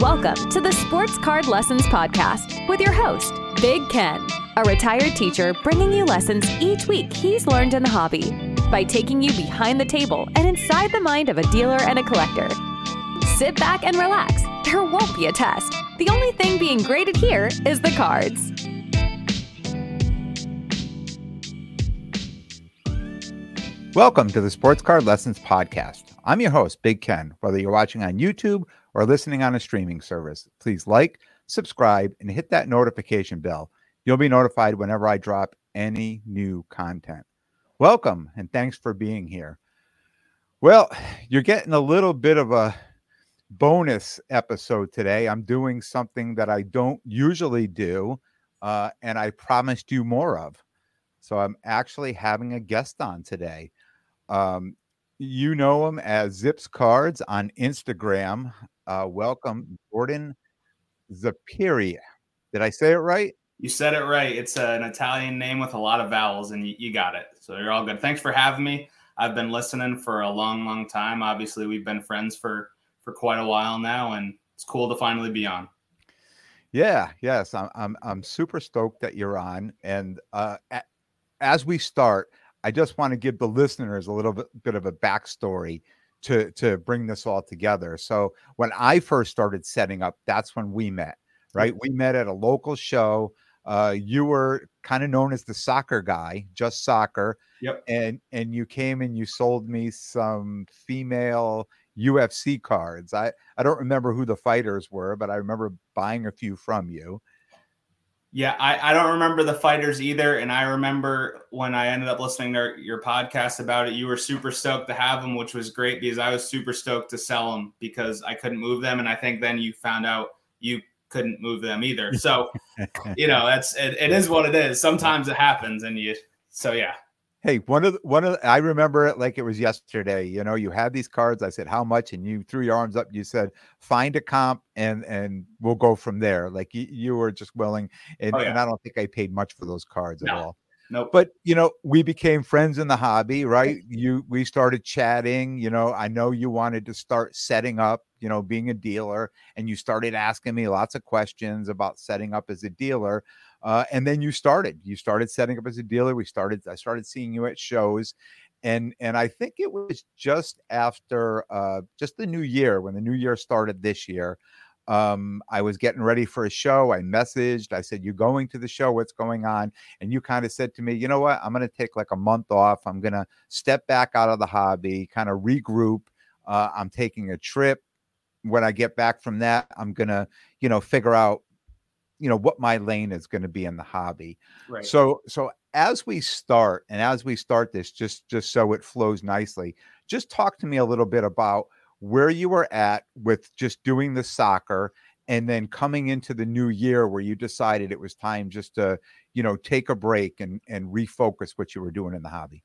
Welcome to the Sports Card Lessons Podcast with your host, Big Ken, a retired teacher bringing you lessons each week he's learned in the hobby by taking you behind the table and inside the mind of a dealer and a collector. Sit back and relax. There won't be a test. The only thing being graded here is the cards. Welcome to the Sports Card Lessons Podcast. I'm your host, Big Ken. Whether you're watching on YouTube or listening on a streaming service, please like, subscribe, and hit that notification bell. You'll be notified whenever I drop any new content. Welcome and thanks for being here. Well, you're getting a little bit of a bonus episode today. I'm doing something that I don't usually do, uh, and I promised you more of. So I'm actually having a guest on today. Um, you know him as Zips Cards on Instagram. Uh, welcome, Jordan Zapiri. Did I say it right? You said it right. It's an Italian name with a lot of vowels, and you, you got it. So you're all good. Thanks for having me. I've been listening for a long, long time. Obviously, we've been friends for for quite a while now, and it's cool to finally be on. Yeah, yes, I'm I'm I'm super stoked that you're on. And uh, as we start, I just want to give the listeners a little bit, bit of a backstory to to bring this all together. So when I first started setting up, that's when we met. Right, we met at a local show. Uh, you were kind of known as the soccer guy, just soccer. Yep. And and you came and you sold me some female UFC cards. I I don't remember who the fighters were, but I remember buying a few from you. Yeah, I, I don't remember the fighters either. And I remember when I ended up listening to your podcast about it, you were super stoked to have them, which was great because I was super stoked to sell them because I couldn't move them. And I think then you found out you couldn't move them either. So, you know, that's it, it is what it is. Sometimes it happens. And you, so yeah. Hey, one of the, one of the, I remember it like it was yesterday. You know, you had these cards. I said, "How much?" And you threw your arms up. You said, "Find a comp, and and we'll go from there." Like you, you were just willing, and, oh, yeah. and I don't think I paid much for those cards no. at all. Nope. But you know, we became friends in the hobby, right? You we started chatting. You know, I know you wanted to start setting up. You know, being a dealer, and you started asking me lots of questions about setting up as a dealer. Uh, and then you started. You started setting up as a dealer. We started. I started seeing you at shows, and and I think it was just after uh, just the new year when the new year started this year. Um, I was getting ready for a show. I messaged. I said, "You going to the show? What's going on?" And you kind of said to me, "You know what? I'm going to take like a month off. I'm going to step back out of the hobby, kind of regroup. Uh, I'm taking a trip. When I get back from that, I'm going to, you know, figure out you know what my lane is going to be in the hobby. Right. So so as we start and as we start this just just so it flows nicely just talk to me a little bit about where you were at with just doing the soccer and then coming into the new year where you decided it was time just to you know take a break and and refocus what you were doing in the hobby.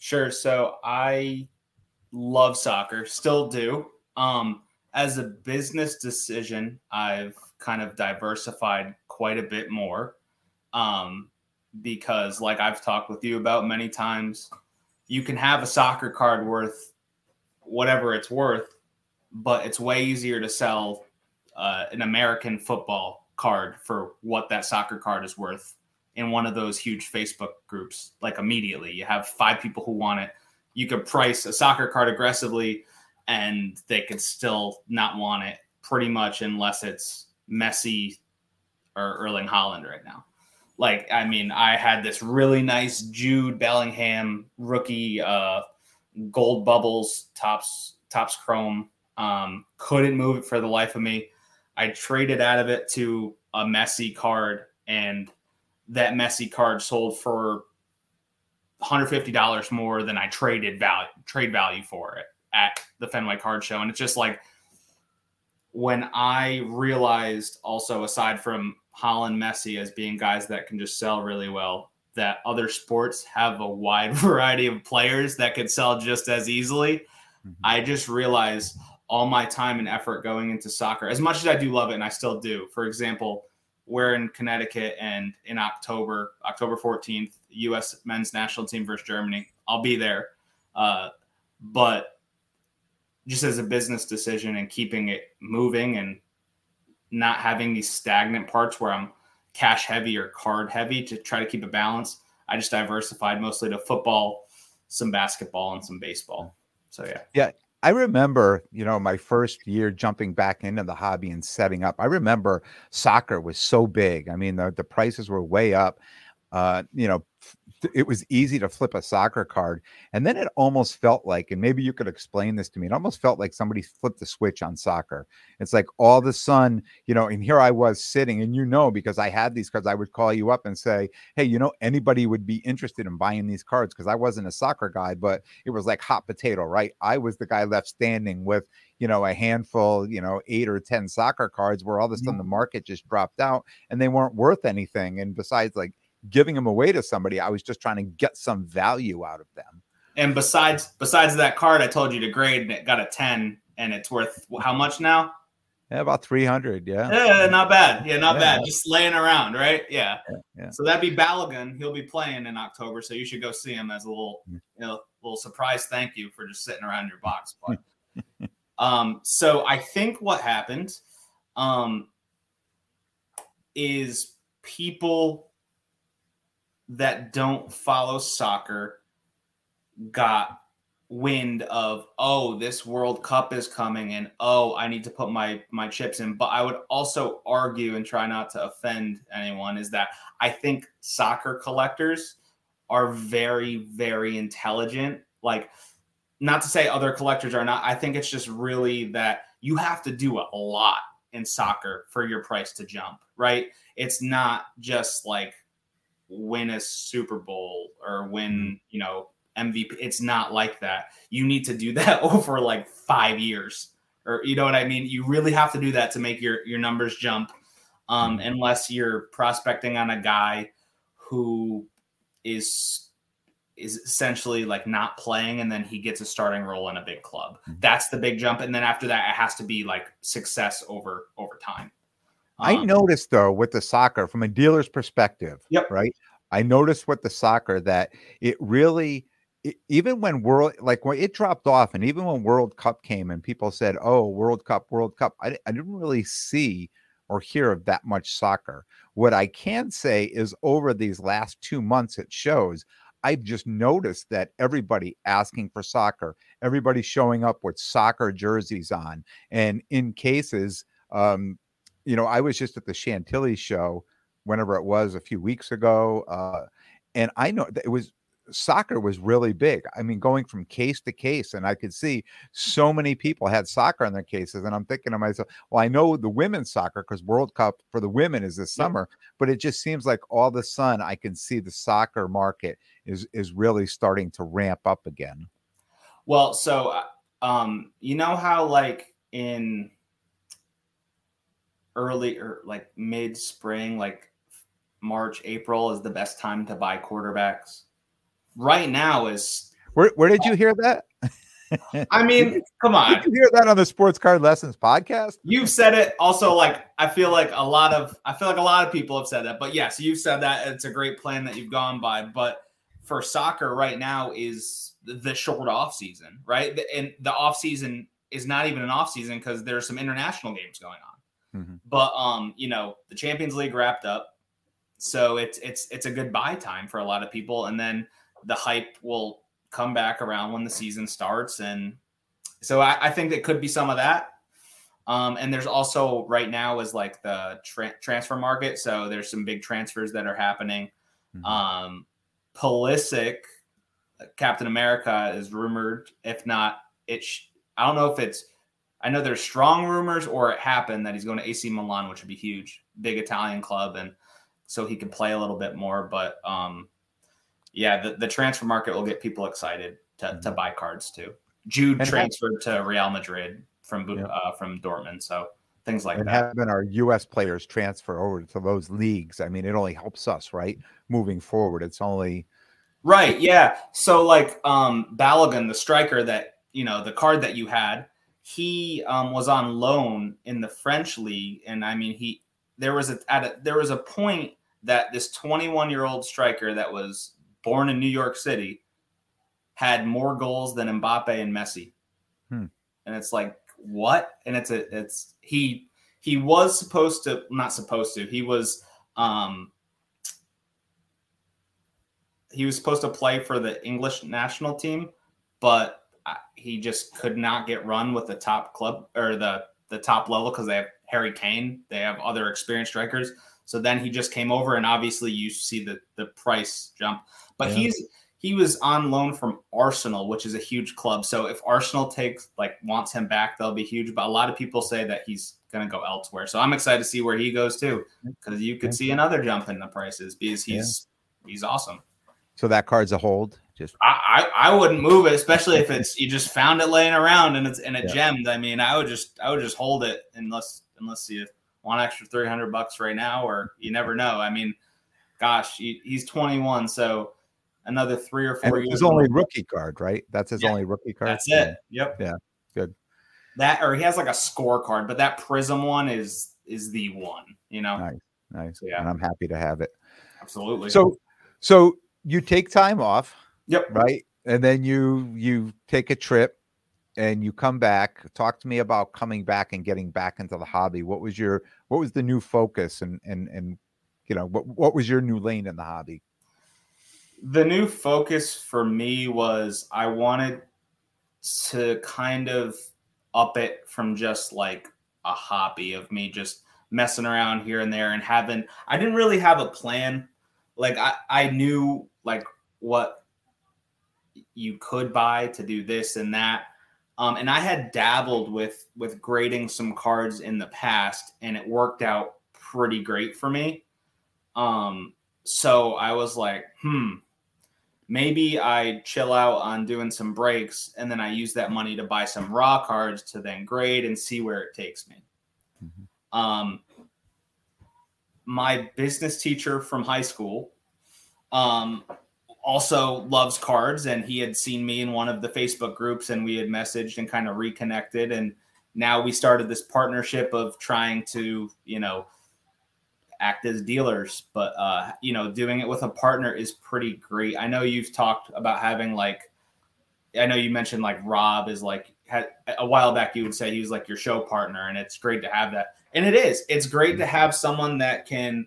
Sure so i love soccer still do. Um as a business decision i've kind of diversified quite a bit more. Um, because, like I've talked with you about many times, you can have a soccer card worth whatever it's worth, but it's way easier to sell uh, an American football card for what that soccer card is worth in one of those huge Facebook groups. Like immediately, you have five people who want it. You could price a soccer card aggressively, and they could still not want it pretty much unless it's Messi or Erling Haaland right now. Like, I mean, I had this really nice Jude Bellingham rookie uh, gold bubbles tops Topps chrome. Um, couldn't move it for the life of me. I traded out of it to a Messi card, and that Messi card sold for $150 more than I traded value trade value for it at the Fenway Card Show. And it's just like when I realized also aside from Haaland Messi as being guys that can just sell really well, that other sports have a wide variety of players that could sell just as easily. Mm-hmm. I just realized all my time and effort going into soccer, as much as I do love it, and I still do. For example, we're in Connecticut, and in October, October 14th, U.S. men's national team versus Germany. I'll be there. Uh, but just as a business decision and keeping it moving and not having these stagnant parts where I'm cash heavy or card heavy to try to keep a balance. I just diversified mostly to football, some basketball, and some baseball. So yeah. Yeah. I remember, you know, my first year jumping back into the hobby and setting up. I remember soccer was so big. I mean, the, the prices were way up. Uh, you know, it was easy to flip a soccer card and then it almost felt like and maybe you could explain this to me it almost felt like somebody flipped the switch on soccer. It's like all the sun you know and here i was sitting and you know because i had these cards i would call you up and say hey you know anybody would be interested in buying these cards because i wasn't a soccer guy but it was like hot potato right? I was the guy left standing with you know a handful you know eight or ten soccer cards where all of a sudden mm-hmm. the market just dropped out and they weren't worth anything and besides like giving them away to somebody. I was just trying to get some value out of them. And besides besides that card I told you to grade and it got a 10 and it's worth how much now? Yeah, about 300. Yeah. Yeah, not bad. Yeah, not yeah. bad. Just laying around, right? Yeah. yeah. yeah. So that'd be Balogun. He'll be playing in October. So you should go see him as a little, mm. you know, little surprise thank you for just sitting around your box. But, um, so I think what happened um, is people that don't follow soccer got wind of oh this world cup is coming and oh i need to put my my chips in. But i would also argue and try not to offend anyone is that i think soccer collectors are very very intelligent. Like not to say other collectors are not i think it's just really that you have to do a lot in soccer for your price to jump right? It's not just like win a Super Bowl or win, mm-hmm. you know, MVP. It's not like that. You need to do that over like five years, or you know what I mean. You really have to do that to make your your numbers jump, um, mm-hmm. unless you're prospecting on a guy who is is essentially like not playing and then he gets a starting role in a big club. Mm-hmm. That's the big jump and then after that it has to be like success over over time. I um, noticed though with the soccer from a dealer's perspective, yep. right? I noticed with the soccer that it really it, even when world like when it dropped off and even when World Cup came and people said, "Oh, World Cup, World Cup," I, I didn't really see or hear of that much soccer. What I can say is over these last 2 months it shows I've just noticed that everybody asking for soccer, everybody showing up with soccer jerseys on, and in cases, um, you know, I was just at the Chantilly show, whenever it was a few weeks ago, uh, and I know that it was soccer was really big. I mean, going from case to case, and I could see so many people had soccer on their cases, and I'm thinking to myself, well, I know the women's soccer because World Cup for the women is this summer, but it just seems like all of a sudden I can see the soccer market is is really starting to ramp up again. Well, so uh, um, you know how like in early or like mid spring, like March, April is the best time to buy quarterbacks. Right now is where where did you hear that? I mean, come on. Did you hear that on the Sports Card Lessons podcast? You've said it. Also, like I feel like a lot of I feel like a lot of people have said that. But yes, you've said that. It's a great plan that you've gone by. But for soccer right now is the short off season, right? And the off season is not even an off season because there's some international games going on. Mm-hmm. But um, you know, the Champions League wrapped up, so it's it's it's a good buy time for a lot of people, and then the hype will come back around when the season starts, and so I, I think it could be some of that. Um, and there's also right now is like the tra- transfer market, so there's some big transfers that are happening. Mm-hmm. Um, Pulisic, Captain America, is rumored. If not, it. Sh- I don't know if it's I know there's strong rumors or it happened that he's going to AC Milan, which would be huge, big Italian club, and so he can play a little bit more. But um, yeah, the, the transfer market will get people excited to, mm-hmm. to buy cards too. Jude and transferred to Real Madrid from yeah. uh, from Dortmund, so things like and that. having our U.S. players transfer over to those leagues, I mean, it only helps us, right? Moving forward, it's only right. Yeah. So like um Balogun, the striker that you know, the card that you had he um, was on loan in the French league, and I mean he there was a at a, there was a point that this 21 year old striker that was born in New York City had more goals than Mbappe and Messi, hmm. and it's like what? And it's a it's he he was supposed to not supposed to. He was um he was supposed to play for the English national team, but he just could not get run with the top club or the the top level because they have Harry Kane, they have other experienced strikers. So then he just came over, and obviously you see the the price jump. But yeah. he's he was on loan from Arsenal, which is a huge club. So if Arsenal takes like wants him back, they'll be huge. But a lot of people say that he's going to go elsewhere. So I'm excited to see where he goes too, because you could see another jump in the prices because he's yeah. he's awesome. So that card's a hold. Just I, I, I wouldn't move it, especially if it's you just found it laying around and it's and it yeah. gemmed. I mean, I would just I would just hold it unless unless you want extra three hundred bucks right now, or you never know. I mean, gosh, he, he's twenty one, so another three or four. And his only rookie card, right? That's his yeah. only rookie card. That's it. Yep. Yeah. Good. That or he has like a scorecard, but that Prism one is is the one. You know. Nice. Nice. Yeah. And I'm happy to have it. Absolutely. So so you take time off. Yep. Right. And then you you take a trip and you come back talk to me about coming back and getting back into the hobby what was your what was the new focus and and and you know what what was your new lane in the hobby the new focus for me was i wanted to kind of up it from just like a hobby of me just messing around here and there and having i didn't really have a plan like i i knew like what you could buy to do this and that um, and I had dabbled with with grading some cards in the past, and it worked out pretty great for me. Um, so I was like, hmm, maybe I chill out on doing some breaks, and then I use that money to buy some raw cards to then grade and see where it takes me. Mm-hmm. Um, my business teacher from high school um, also loves cards and he had seen me in one of the Facebook groups and we had messaged and kind of reconnected and now we started this partnership of trying to, you know, act as dealers, but uh, you know, doing it with a partner is pretty great. I know you've talked about having like I know you mentioned like Rob is like had a while back you would say he was like your show partner and it's great to have that. And it is. It's great to have someone that can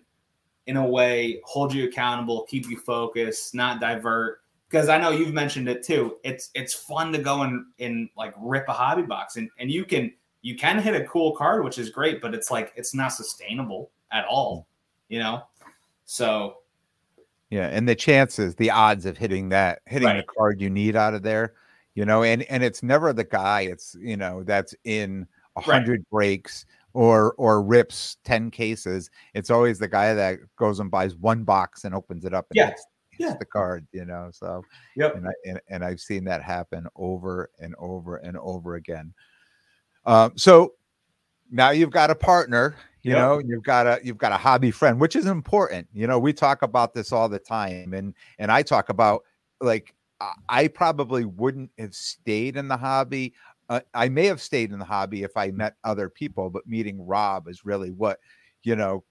in a way hold you accountable, keep you focused, not divert. Because I know you've mentioned it too. It's it's fun to go and and like rip a hobby box and and you can you can hit a cool card, which is great, but it's like it's not sustainable at all, you know. So yeah, and the chances, the odds of hitting that, hitting right. the card you need out of there, you know, and and it's never the guy, it's you know, that's in a hundred right. breaks or or rips 10 cases it's always the guy that goes and buys one box and opens it up and yeah. Hits, hits yeah. the card you know so yep. and, I, and, and i've seen that happen over and over and over again um, so now you've got a partner you yep. know you've got a you've got a hobby friend which is important you know we talk about this all the time and and i talk about like i probably wouldn't have stayed in the hobby uh, I may have stayed in the hobby if I met other people, but meeting Rob is really what, you know,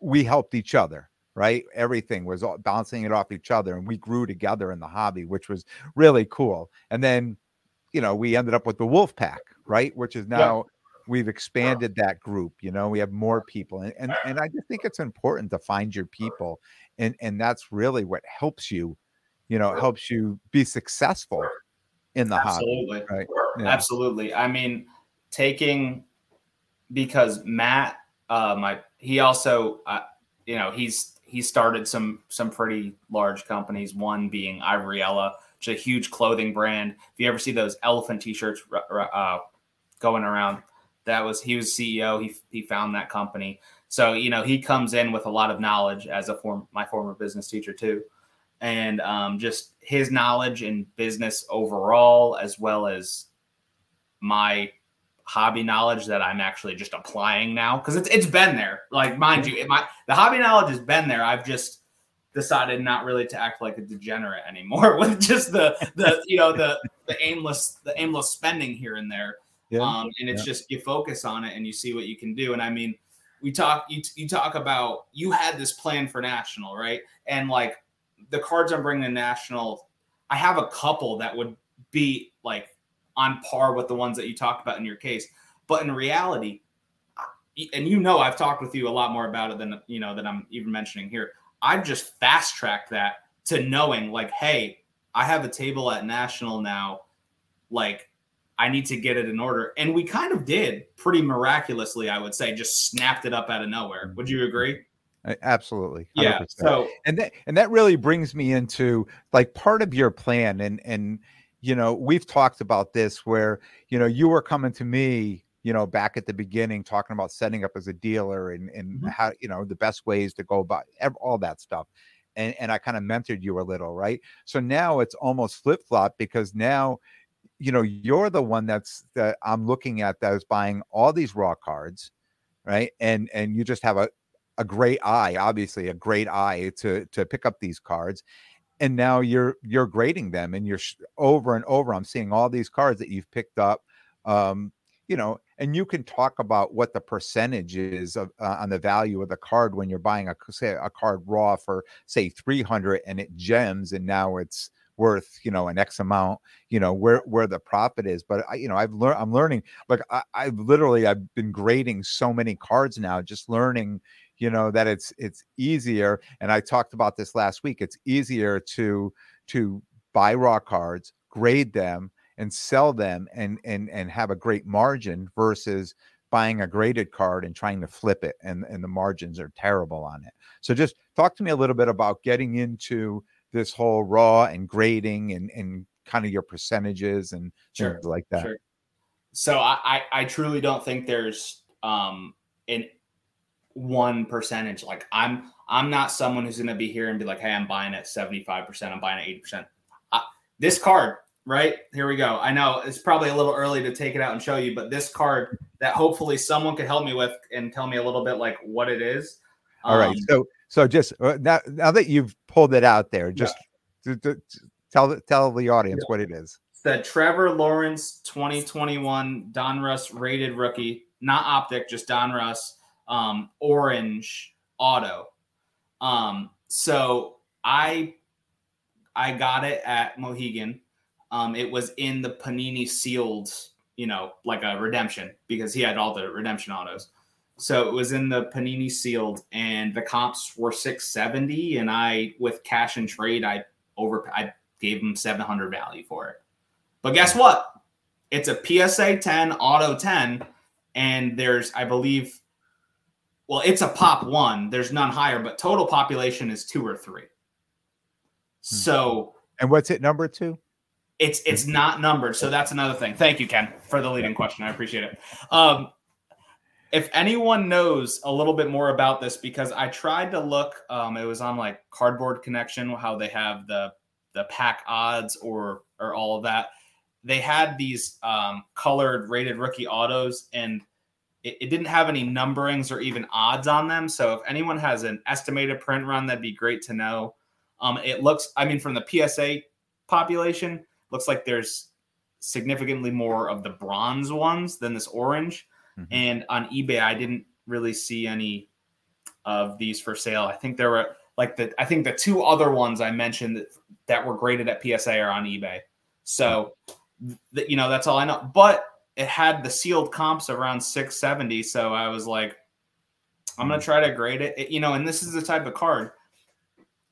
we helped each other, right? Everything was all, bouncing it off each other, and we grew together in the hobby, which was really cool. And then, you know, we ended up with the Wolf Pack, right? Which is now yeah. we've expanded that group. You know, we have more people, and and and I just think it's important to find your people, and and that's really what helps you, you know, helps you be successful in the absolutely. hobby. Right? Yeah. Absolutely. I mean, taking because Matt, uh, my he also, uh, you know, he's he started some some pretty large companies. One being Ivory Ella, which is a huge clothing brand. If you ever see those elephant T-shirts uh, going around, that was he was CEO. He he found that company. So you know he comes in with a lot of knowledge as a form my former business teacher too and um, just his knowledge in business overall, as well as my hobby knowledge that I'm actually just applying now because it's it's been there. Like mind you, my the hobby knowledge has been there. I've just decided not really to act like a degenerate anymore with just the the you know the the aimless the aimless spending here and there. Yeah. Um, and it's yeah. just you focus on it and you see what you can do. And I mean, we talk you you talk about you had this plan for national, right? And like the cards I'm bringing to national, I have a couple that would be like on par with the ones that you talked about in your case. But in reality, and you know I've talked with you a lot more about it than you know that I'm even mentioning here. I've just fast tracked that to knowing like, hey, I have a table at National now. Like, I need to get it in order. And we kind of did pretty miraculously, I would say, just snapped it up out of nowhere. Would you agree? Absolutely. 100%. Yeah. So and that and that really brings me into like part of your plan and and you know, we've talked about this where, you know, you were coming to me, you know, back at the beginning talking about setting up as a dealer and and mm-hmm. how, you know, the best ways to go about all that stuff. And and I kind of mentored you a little, right? So now it's almost flip-flop because now you know, you're the one that's that I'm looking at that is buying all these raw cards, right? And and you just have a a great eye, obviously a great eye to to pick up these cards and now you're you're grading them and you're sh- over and over i'm seeing all these cards that you've picked up um you know and you can talk about what the percentage is of uh, on the value of the card when you're buying a say a card raw for say 300 and it gems and now it's worth you know an x amount you know where where the profit is but i you know i've learned i'm learning like I, i've literally i've been grading so many cards now just learning you know that it's it's easier and i talked about this last week it's easier to to buy raw cards grade them and sell them and and and have a great margin versus buying a graded card and trying to flip it and and the margins are terrible on it so just talk to me a little bit about getting into this whole raw and grading and and kind of your percentages and sure, things like that sure. so I, I truly don't think there's um an one percentage. Like I'm I'm not someone who's going to be here and be like, hey, I'm buying at 75%, I'm buying at 80%. Uh, this card, right? Here we go. I know it's probably a little early to take it out and show you, but this card that hopefully someone could help me with and tell me a little bit like what it is. All um, right. So so just uh, now now that you've pulled it out there, just yeah. to, to, tell tell the audience yeah. what it is. It's the Trevor Lawrence 2021 Donruss rated rookie, not optic, just Donruss um, orange auto. Um, so I I got it at Mohegan. Um, it was in the Panini sealed, you know, like a redemption because he had all the redemption autos. So it was in the Panini sealed, and the comps were 670, and I with cash and trade, I over I gave him 700 value for it. But guess what? It's a PSA 10 auto 10, and there's I believe well, it's a pop one. There's none higher, but total population is two or three. Hmm. So, and what's it number two? It's it's not numbered, so that's another thing. Thank you, Ken, for the leading question. I appreciate it. Um, if anyone knows a little bit more about this, because I tried to look, um, it was on like Cardboard Connection, how they have the the pack odds or or all of that. They had these um, colored rated rookie autos, and it, it, didn't have any numberings or even odds on them. So if anyone has an estimated print run, that'd be great to know. Um, it looks, I mean, from the PSA population, looks like there's significantly more of the bronze ones than this orange. Mm-hmm. And on eBay, I didn't really see any of these for sale. I think there were like the I think the two other ones I mentioned that, that were graded at PSA are on eBay. So, th- you know, that's all I know. But it had the sealed comps around 670. So I was like, I'm gonna hmm. try to grade it. it. You know, and this is the type of card.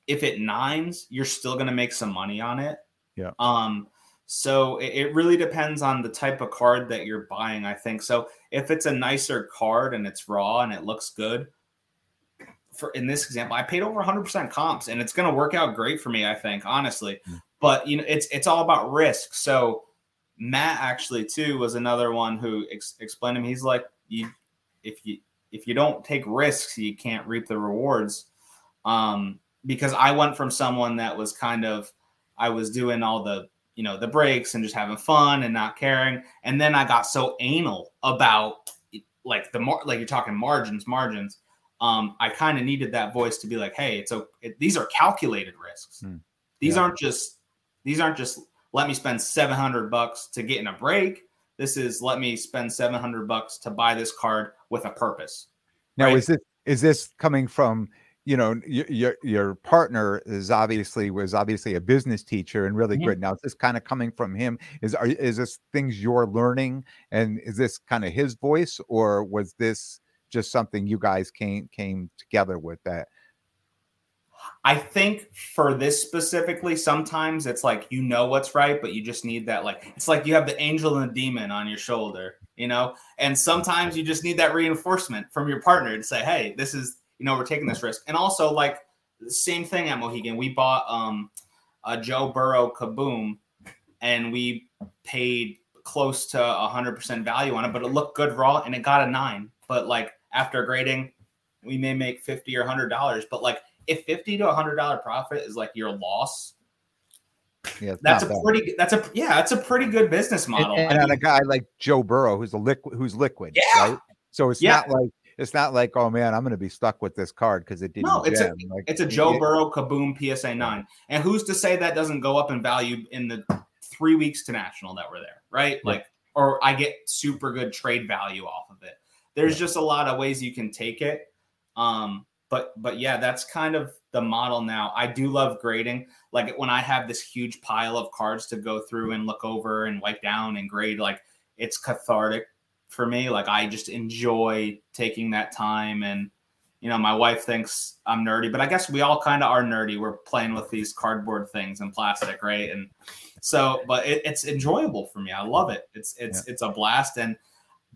If it nines, you're still gonna make some money on it. Yeah. Um. So it, it really depends on the type of card that you're buying. I think so. If it's a nicer card and it's raw and it looks good, for in this example, I paid over 100% comps, and it's going to work out great for me. I think, honestly. Mm. But you know, it's it's all about risk. So Matt actually too was another one who ex- explained to me. He's like, you if you if you don't take risks, you can't reap the rewards. Um, because I went from someone that was kind of I was doing all the you know the breaks and just having fun and not caring, and then I got so anal about like the more like you're talking margins, margins. Um, I kind of needed that voice to be like, hey, it's a it, these are calculated risks. Hmm. These yeah. aren't just these aren't just let me spend 700 bucks to get in a break. This is let me spend 700 bucks to buy this card with a purpose. Now, right? is this is this coming from you know your your partner is obviously was obviously a business teacher and really mm-hmm. good. Now, is this kind of coming from him? Is are, is this things you're learning, and is this kind of his voice, or was this just something you guys came came together with that? I think for this specifically, sometimes it's like you know what's right, but you just need that. Like it's like you have the angel and the demon on your shoulder, you know. And sometimes you just need that reinforcement from your partner to say, "Hey, this is you know we're taking this risk." And also like same thing at Mohegan, we bought um a Joe Burrow Kaboom, and we paid close to a hundred percent value on it, but it looked good raw and it got a nine. But like after grading, we may make fifty or hundred dollars, but like if fifty to hundred dollar profit is like your loss, Yeah, that's a bad. pretty that's a yeah that's a pretty good business model. And, I and on mean, a guy like Joe Burrow, who's a liquid, who's liquid, Yeah. right? So it's Yeah. not like it's not like, oh man, I'm going to be stuck with this card because it didn't. No, it's a- Like, it's a Joe get- Burrow Kaboom PSA nine, and who's to say that doesn't go up in value in the three weeks to national that we're there, right? Yeah. Like, or I get super good trade value off of it. There's just a lot of ways you can take it. Um, but but yeah, that's kind of the model now. I do love grading. Like when I have this huge pile of cards to go through and look over and wipe down and grade, like it's cathartic for me. Like I just enjoy taking that time and you know, my wife thinks I'm nerdy, but I guess we all kind of are nerdy. We're playing with these cardboard things and plastic, right? And so, but it, it's enjoyable for me. I love it. It's it's it's a blast, and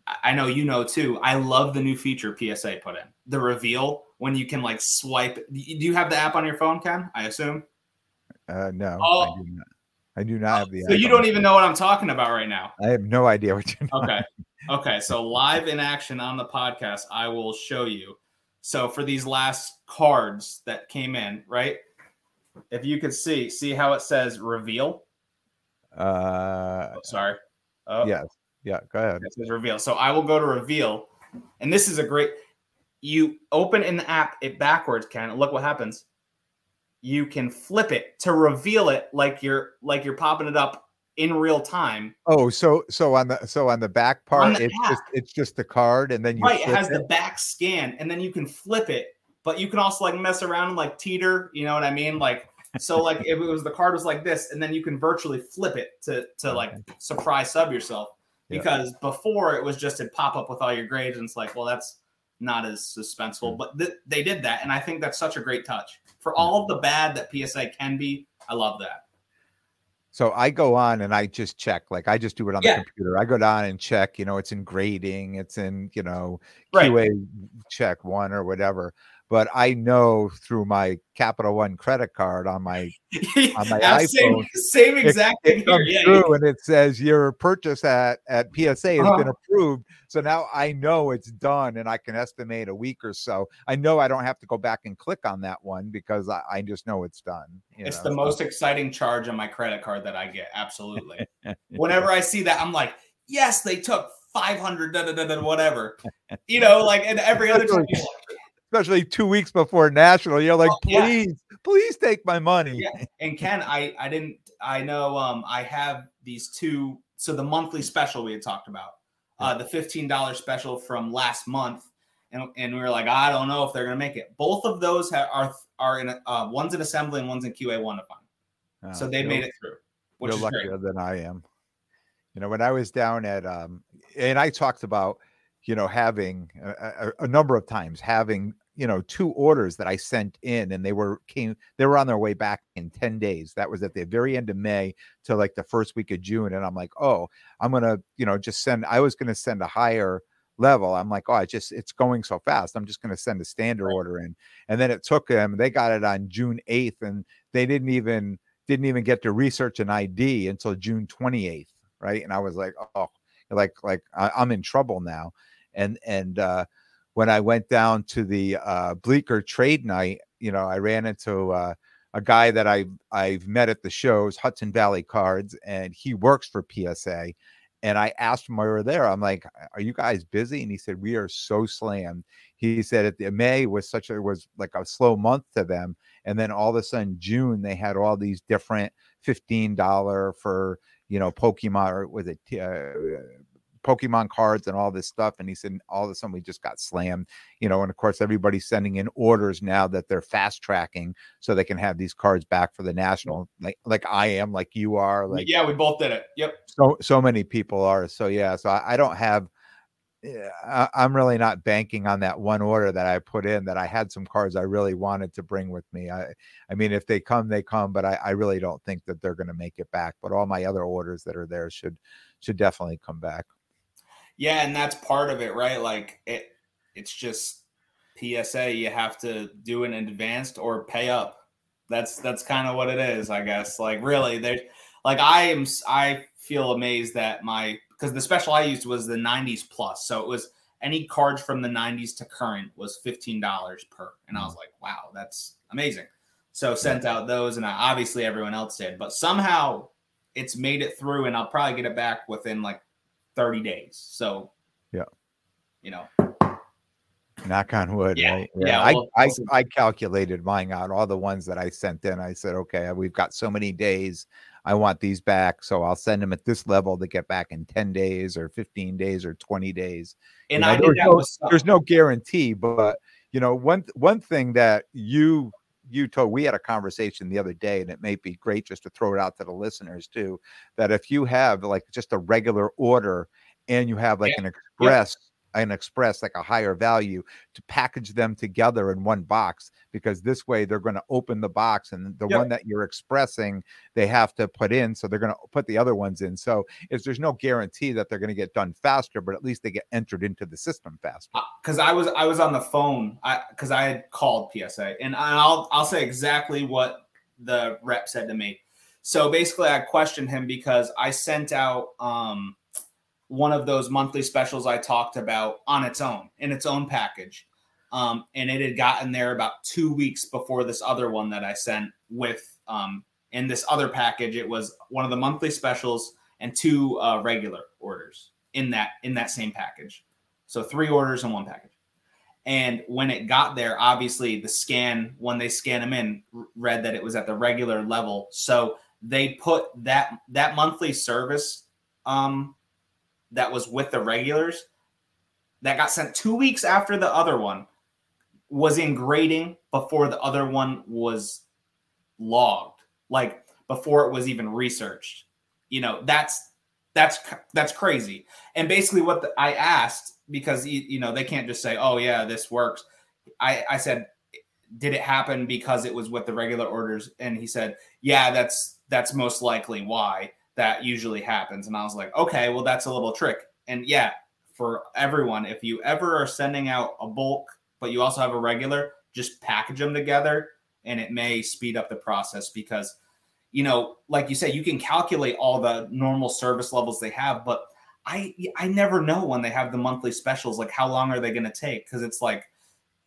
I- know you know too. I love the new feature PSA put in the reveal when you can like swipe. Do you have the app on your phone, Ken? I assume. Uh, no, Oh. I do not. I do not have the. So you don't on. even know what I'm talking about right now. I have no idea what you're. Okay. Okay. So live in action on the podcast, I will show you. So for these last cards that came in, right? If you could see, see how it says reveal. Uh, Oh, sorry. Oh, yes, yeah. Go ahead. It says reveal. So I will go to reveal, and this is a great. You open in the app it backwards, Ken. Look what happens. You can flip it to reveal it like you're like you're popping it up in real time. Oh, so so on the so on the back part, the it's app. just it's just the card, and then you right, it has the back scan, and then you can flip it. But you can also like mess around and like teeter. You know what I mean? Like so, like if it was the card was like this, and then you can virtually flip it to to like surprise sub yourself. Yeah. Because before it was just it pop up with all your grades, and it's like, well, that's not as suspenseful. Hmm. But th- they did that, and I think that's such a great touch for hmm. all of the bad that PSA can be. I love that. So I go on and I just check, like I just do it on Yeah. the computer. I go down and check, you know, it's in grading, it's in, you know, Right. QA check one or whatever. But I know through my Capital One credit card on my On my Yeah, same, iPhone, same exact thing it comes Yeah, through and it says your purchase at at PSA has been Uh-huh. approved. So now I know it's done and I can estimate a week or so. I know I don't have to go back and click on that one because I, I just know it's done. you It's know, the most exciting charge on my credit card that I get. Absolutely. Whenever I see that, I'm like, yes, they took 500, da, da, da, da, whatever. You know, like, and every other time, like, especially two weeks before national. You're like, Oh, yeah. please, please take my money. Yeah. and Ken, I, I didn't, I know, um, I have these two. So the monthly special we had talked about, uh, the $15 special from last month. And, and we were like, I don't know if they're going to make it. Both of those ha- are, are in, a, uh, one's in assembly and one's in QA1 to find. So Uh, they you're- made it through, which You're is great. luckier than I am. You know, when I was down at, um, and I talked about, you know, having a, a, a number of times having, you know, two orders that I sent in, and they were came, they were on their way back in ten days. That was at the very end of May to like the first week of June, and I'm like, oh, I'm gonna, you know, just send. I was gonna send a higher level. I'm like, oh, I just it's going so fast. I'm just gonna send a standard Right. order in, and then it took them. They got it on June 8th, and they didn't even didn't even get to research an ID until June 28th, right? And I was like, oh, like like I, I'm in trouble now. And and uh, when I went down to the uh, Bleecker trade night, you know, I ran into uh, a guy that I I've met at the shows, Hudson Valley Cards, and he works for PSA. And I asked him while we were there, I'm like, "Are you guys busy?" And he said, "We are so slammed." He said, "At the May was such a was like a slow month to them, and then all of a sudden June they had all these different fifteen dollar for you know Pokemon or was it uh, Pokemon cards and all this stuff. And he said all of a sudden we just got slammed, you know. And of course everybody's sending in orders now that they're fast tracking so they can have these cards back for the national, like like I am, like you are, like yeah, we both did it. Yep. so so many people are. So yeah, so I, I don't have I, I'm really not banking on that one order that I put in. That I had some cards I really wanted to bring with me. I, I mean, if they come, they come, but I, I really don't think that they're going to make it back. But all my other orders that are there should should definitely come back. Yeah, and that's part of it, right? Like it, it's just PSA. You have to do an advanced or pay up. That's that's kind of what it is, I guess. Like really, there. Like I am, I feel amazed that my because the special I used was the 90s plus, so it was any cards from the 90s to current was $15 per, and I was mm. like, wow, that's amazing. So sent out those, and I, obviously everyone else did, but somehow it's made it through, and I'll probably get it back within like 30 days. So yeah, you know, knock on wood Yeah, right yeah, I, well, I listen. i calculated mine out all the ones that i sent in i said okay uh, we've got so many days i want these back so i'll send them at this level to get back in 10 days or 15 days or 20 days and know, I did there's that no- there's no guarantee but you know one one thing that you you told we had a conversation the other day and it may be great just to throw it out to the listeners too that if you have like just a regular order and you have like Yeah. an express an express like a higher value to package them together in one box because this way they're going to open the box and the Yep. one that you're expressing they have to put in so they're going to put the other ones in so if there's no guarantee that they're going to get done faster but at least they get entered into the system faster because I was I was on the phone I because I had called PSA and I'll I'll say exactly what the rep said to me. So basically, I questioned him because I sent out um, one of those monthly specials I talked about on its own in its own package, um, and it had gotten there about two weeks before this other one that I sent with um, in this other package. It was one of the monthly specials and two uh, regular orders in that in that same package. So three orders in one package. And when it got there, obviously the scan, when they scan them in, read that it was at the regular level. So they put that that monthly service um, that was with the regulars that got sent two weeks after the other one was in grading before the other one was logged, like before it was even researched. You know, that's that's that's crazy. And basically, what the, I asked because you, you know they can't just say, "Oh yeah, this works." I I said, "Did it happen because it was with the regular orders?" And he said, "Yeah, that's that's most likely why that usually happens." And I was like, "Okay, well that's a little trick." And yeah, for everyone, if you ever are sending out a bulk, but you also have a regular, just package them together, and it may speed up the process because you know, like you said, you can calculate all the normal service levels they have, but I I never know when they have the monthly specials. Like, how long are they going to take? Because it's like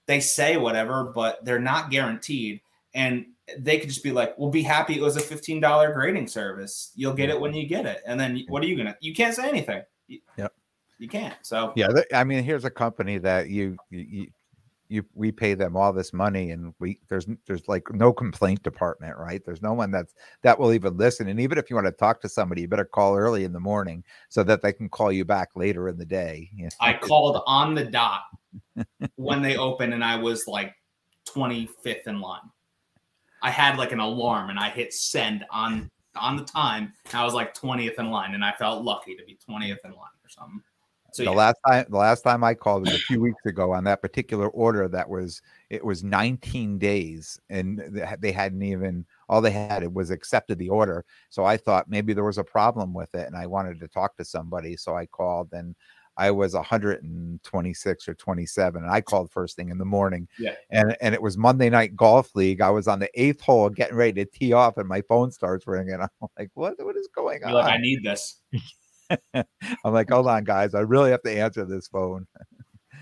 they say whatever, but they're not guaranteed, and they could just be like, "Well, be happy it was a fifteen dollar grading service. You'll get it when you get it." And then what are you gonna? You can't say anything. You- Yep. You can't. So Yeah, I mean, here's a company that you you you we pay them all this money, and we there's there's like no complaint department, right? There's no one that's that will even listen. And even if you want to talk to somebody, you better call early in the morning so that they can call you back later in the day. I called on the dot when they opened, and I was like 25th in line. I had like an alarm, and I hit send on on the time. I was like 20th in line, and I felt lucky to be 20th in line or something. So the yeah, last time the last time I called was a few weeks ago on that particular order that was it was 19 days and they hadn't even all they had it was accepted the order so I thought maybe there was a problem with it and I wanted to talk to somebody so I called and I was 126 or 27 and I called first thing in the morning Yeah. and and it was Monday night golf league I was on the eighth hole getting ready to tee off and my phone starts ringing I'm like what what is going you're on like I need this. I'm like hold on guys I really have to answer this phone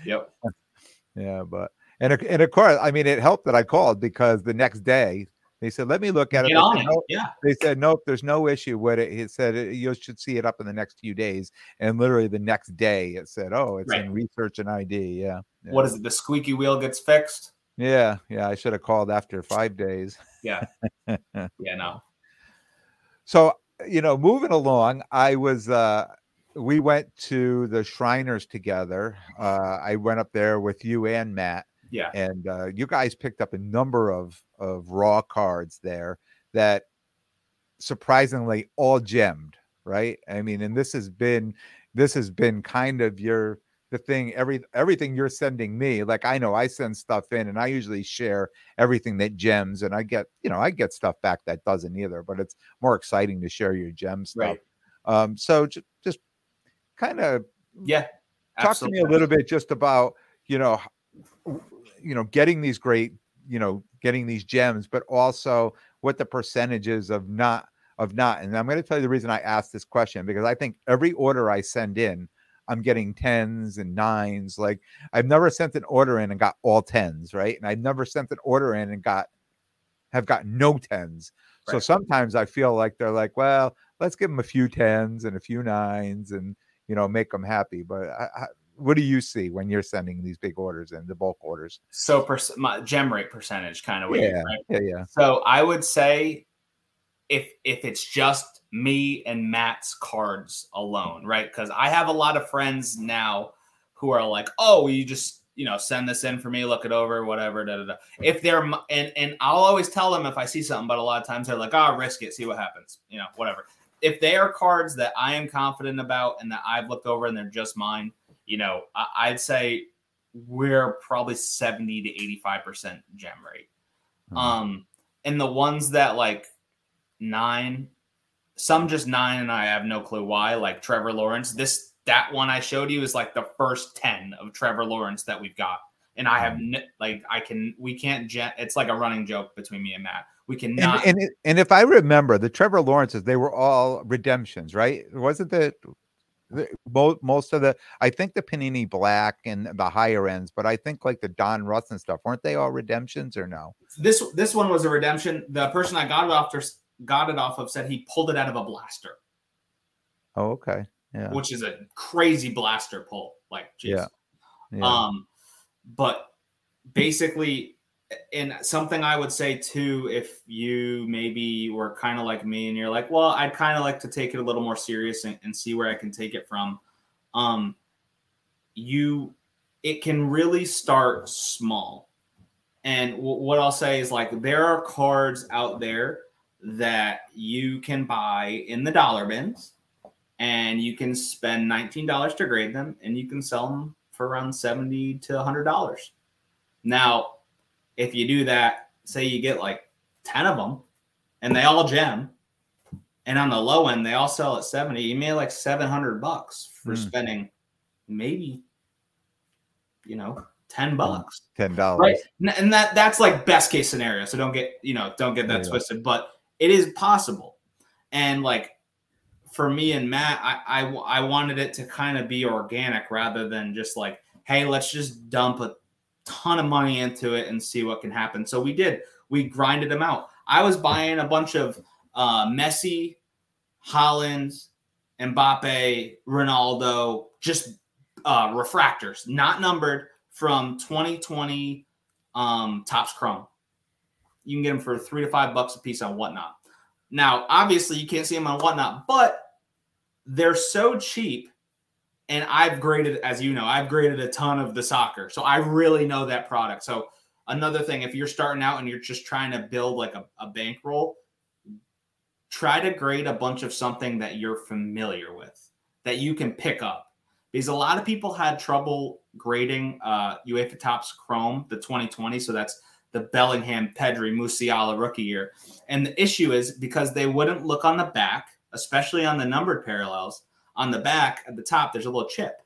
Yep. yeah, but and and of course, I mean, it helped that I called because the next day they said, "Let me look at it." They on said, Yeah. they said, "Nope, there's no issue with it." He said, "Uh, "You should see it up in the next few days." And literally the next day, it said, "Oh, it's in research and ID." Yeah, yeah. What is it? The squeaky wheel gets fixed. Yeah, yeah. I should have called after five days. Yeah. Yeah. No. So you know, moving along, I was. uh We went to the Shriners together. Uh I went up there with you and Matt. Yeah. and uh, you guys picked up a number of of raw cards there that surprisingly all gemmed right i mean and this has been this has been kind of your the thing every everything you're sending me like i know i send stuff in and i usually share everything that gems and i get you know i get stuff back that doesn't either but it's more exciting to share your gem stuff Right. um so just, just kind of Yeah. talk absolutely. to me a little bit just about you know you know getting these great you know getting these gems but also what the percentages of not of not and i'm going to tell you the reason i asked this question because i think every order i send in i'm getting tens and nines like i've never sent an order in and got all tens right? And i've never sent an order in and got have got no tens. So sometimes i feel like they're like well let's give them a few tens and a few nines and you know make them happy but I, I, what do you see when you're sending these big orders and the bulk orders So perc- my gem rate percentage kind of Yeah. right? yeah yeah So I would say if if it's just me and Matt's cards alone, right? Because I have a lot of friends now who are like, "Oh, you just you know send this in for me, look it over, whatever." Da, da, da. If they're and and I'll always tell them if I see something, but a lot of times they're like, "Oh, risk it, see what happens," you know, whatever. If they are cards that I am confident about and that I've looked over and they're just mine, you know, I, I'd say we're probably seventy to eighty-five percent gem rate. Mhm. Um, and the ones that like nine, some just nine, and I have no clue why. Like Trevor Lawrence, this that one I showed you is like the first ten of Trevor Lawrence that we've got, and I have n- like I can we can't. Gen- it's like a running joke between me and Matt. We and, cannot. and it- and if I remember, the Trevor Lawrences, they were all redemptions, right? Wasn't the most most of the? I think the Panini Black and the higher ends, but I think like the Donruss and stuff, weren't they all redemptions or no? this this one was a redemption. The person I got it off got it off of said he pulled it out of a blaster, Oh, okay, yeah, which is a crazy blaster pull. Like, geez. Yeah. yeah. Um, but basically, and something I would say too, if you maybe were kind of like me and you're like, well, I'd kind of like to take it a little more serious and, and see where I can take it from. Um, you, it can really start small. And w- what I'll say is like, there are cards out there that you can buy in the dollar bins and you can spend $19 to grade them and you can sell them for around 70 to $100. Now, if you do that, say you get like 10 of them and they all gem, and on the low end, they all sell at 70, you made like 700 bucks for Hmm. spending maybe, you know, 10 bucks Ten dollars. right and that that's like best case scenario so don't get you know don't get that Yeah. twisted but it is possible and like for me and matt I, I i wanted it to kind of be organic rather than just like hey let's just dump a ton of money into it and see what can happen so we did we grinded them out i was buying a bunch of uh messi Haaland mbappe ronaldo just uh refractors not numbered from 2020 um, Topps Chrome. You can get them for three to five bucks a piece on Whatnot. Now, obviously, you can't see them on Whatnot, but they're so cheap. And I've graded, as you know, I've graded a ton of the soccer, so I really know that product. So another thing, if you're starting out and you're just trying to build like a, a bankroll, try to grade a bunch of something that you're familiar with that you can pick up because a lot of people had trouble grading uh, UEFA Topps Chrome, the 2020. So that's the Bellingham, Pedri, Musiala rookie year. And the issue is because they wouldn't look on the back, especially on the numbered parallels. On the back at the top, there's a little chip.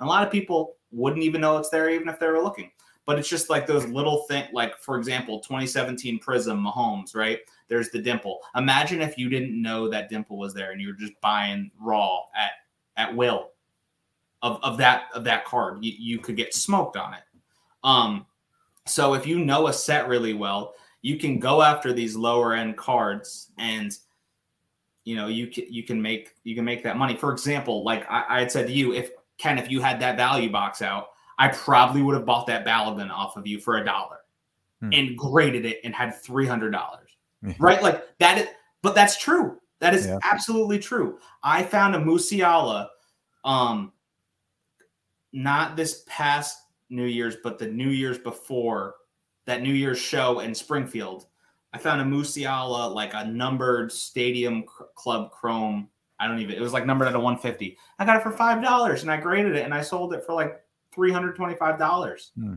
And a lot of people wouldn't even know it's there, even if they were looking. But it's just like those little things, like for example, 2017 Prism Mahomes, right? There's the dimple. Imagine if you didn't know that dimple was there and you were just buying raw at at will of, of that of that card. You, you could get smoked on it. Um, so if you know a set really well, you can go after these lower end cards and you know you can you can make you can make that money. For example, like I, I had said to you, if Ken, if you had that value box out, I probably would have bought that Balaban off of you for a dollar Hmm. and graded it and had three hundred dollars. Right? Like that is but that's true. That is Yeah. absolutely true. I found a Musiala um not this past New Year's, but the New Year's before that New Year's show in Springfield. I found a Musiala, like a numbered Stadium Club Chrome. I don't even. It was like numbered at a 150. I got it for five dollars, and I graded it, and I sold it for like $325. Hmm.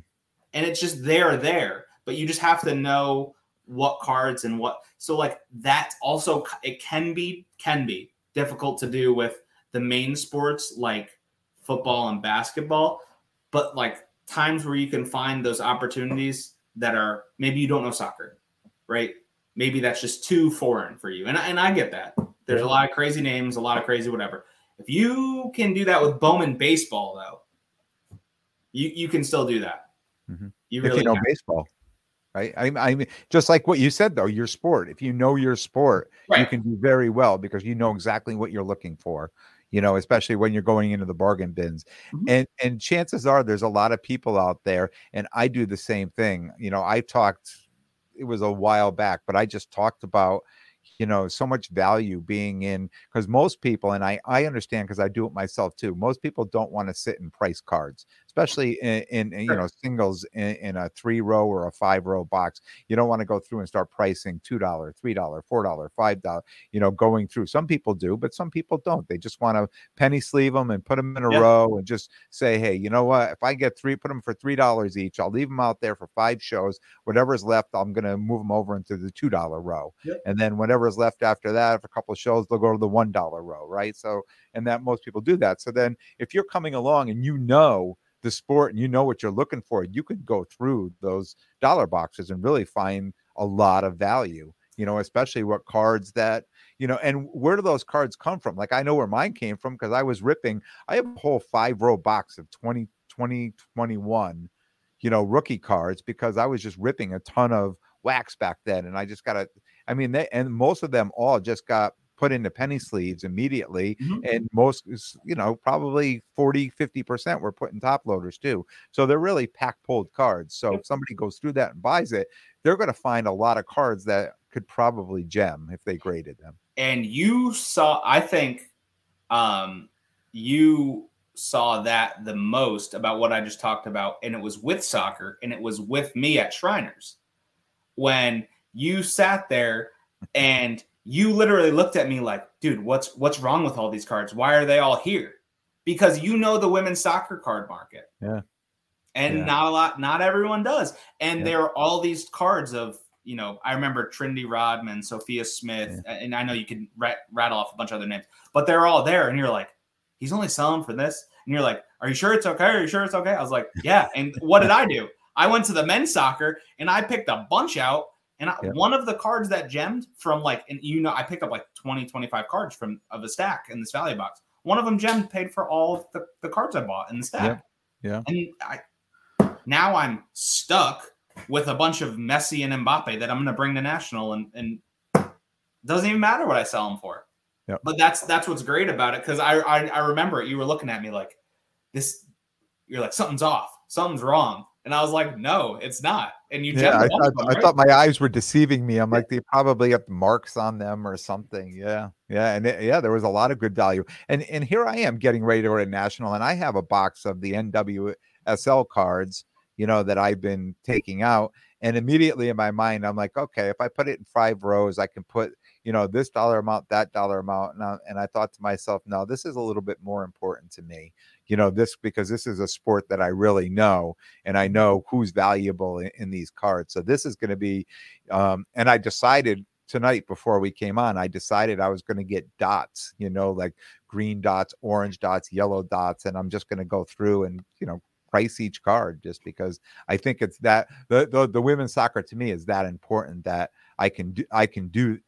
And it's just there, there. But you just have to know what cards and what. So, like, that also, it can be, can be difficult to do with the main sports like football and basketball. But, like, times where you can find those opportunities that are maybe you don't know soccer, right? Maybe that's just too foreign for you. And, and I get that. There's a lot of crazy names, a lot of crazy whatever. If you can do that with Bowman baseball, though, you, you can still do that. Mhm. You if really you know can. baseball. Right. I, I mean, just like what you said, though, your sport. If you know your sport, you can do very well because you know exactly what you're looking for. You know, especially when you're going into the bargain bins, Mhm. and and chances are there's a lot of people out there, and I do the same thing. You know, I talked. It was a while back, but I just talked about you know so much value being in because most people and i i understand because i do it myself too most people don't want to sit and price cards especially in, in, in, you know singles in, in a three row or a five row box you don't want to go through and start pricing two dollar three dollar four dollar five dollar you know going through. Some people do but some people don't. They just want to penny sleeve them and put them in a Yeah. row and just say hey you know what? If i get three put them for three dollars each. I'll leave them out there for five shows. Whatever's left i'm going to move them over into the two dollar row. And then whatever is left after that for a couple of shows they'll go to the one dollar row right? So and that most people do that. So then if you're coming along and you know the sport and you know what you're looking for you could go through those dollar boxes and really find a lot of value you know especially what cards that you know and where do those cards come from? Like i know where mine came from because i was ripping i have a whole five row box of 20 2021 you know rookie cards because i was just ripping a ton of wax back then and i just got a I mean, they and most of them all just got put into penny sleeves immediately. Mhm. And most, you know, probably 40, 50% were put in top loaders too. So they're really pack pulled cards. So if somebody goes through that and buys it, they're going to find a lot of cards that could probably gem if they graded them. and you saw i think um you saw that the most about what i just talked about and it was with soccer and it was with me at shriners when you sat there and you literally looked at me like dude what's what's wrong with all these cards? Why are they all here? Because you know the women's soccer card market. Yeah. and Yeah. not a lot not everyone does. And Yeah. there are all these cards of you know i remember trinity rodman sophia smith and i know you can rat, rattle off a bunch of other names but they're all there and you're like he's only selling for this? And you're like are you sure it's okay? Are you sure it's okay? I was like yeah. And what did i do? I went to the men's soccer and i picked a bunch out and I, Yeah. one of the cards that gemmed from like and you know i picked up like 20 25 cards from of a stack in this value box one of them gemmed paid for all of the, the cards i bought in the stack Yeah. and I now I'm stuck with a bunch of Messi and Mbappe that I'm going to bring to national, and and doesn't even matter what I sell them for. Yeah. But that's that's what's great about it because I, I I remember it. You were looking at me like this. You're like something's off, something's wrong, and I was like, no, it's not. And you Yeah, I thought, them, I thought my eyes were deceiving me. I'm like, they probably have marks on them or something. Yeah, yeah, and it- yeah, there was a lot of good value. And and here I am getting ready to go to national, and I have a box of the NWSL cards, you know, that I've been taking out. And immediately in my mind, I'm like, okay, if I put it in five rows, I can put, you know, this dollar amount, that dollar amount. And I, and I thought to myself, no, this is a little bit more important to me, you know, this because this is a sport that I really know and I know who's valuable in, in these cards. So this is going to be, um, and I decided tonight before we came on, I decided I was going to get dots, you know, like green dots, orange dots, yellow dots, and I'm just going to go through and, you know, price each card just because I think it's that the, the the women's soccer to me is that important that I can do I can do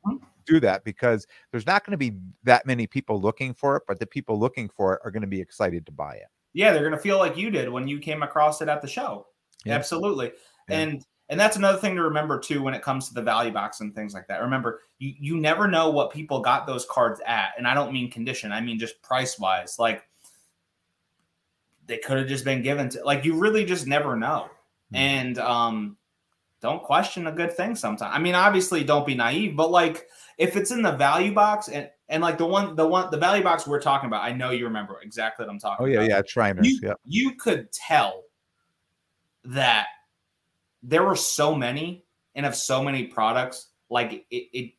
do that because there's not going to be that many people looking for it, but the people looking for it are going to be excited to buy it. yeah, they're gonna feel like you did when you came across it at the show. Yeah. Absolutely. Yeah. And and that's another thing to remember too when it comes to the value box and things like that. Remember, you you never know what people got those cards at. And I don't mean condition, I mean just price wise. Like they could have just been given to like you really just never know. Mhm. And um don't question a good thing sometimes. I mean, obviously don't be naive, but like if it's in the value box and and like the one the one the value box we're talking about, I know you remember exactly what I'm talking about. Oh yeah, about yeah, Shriners. you, yeah. you could tell that there were so many and of so many products like it, it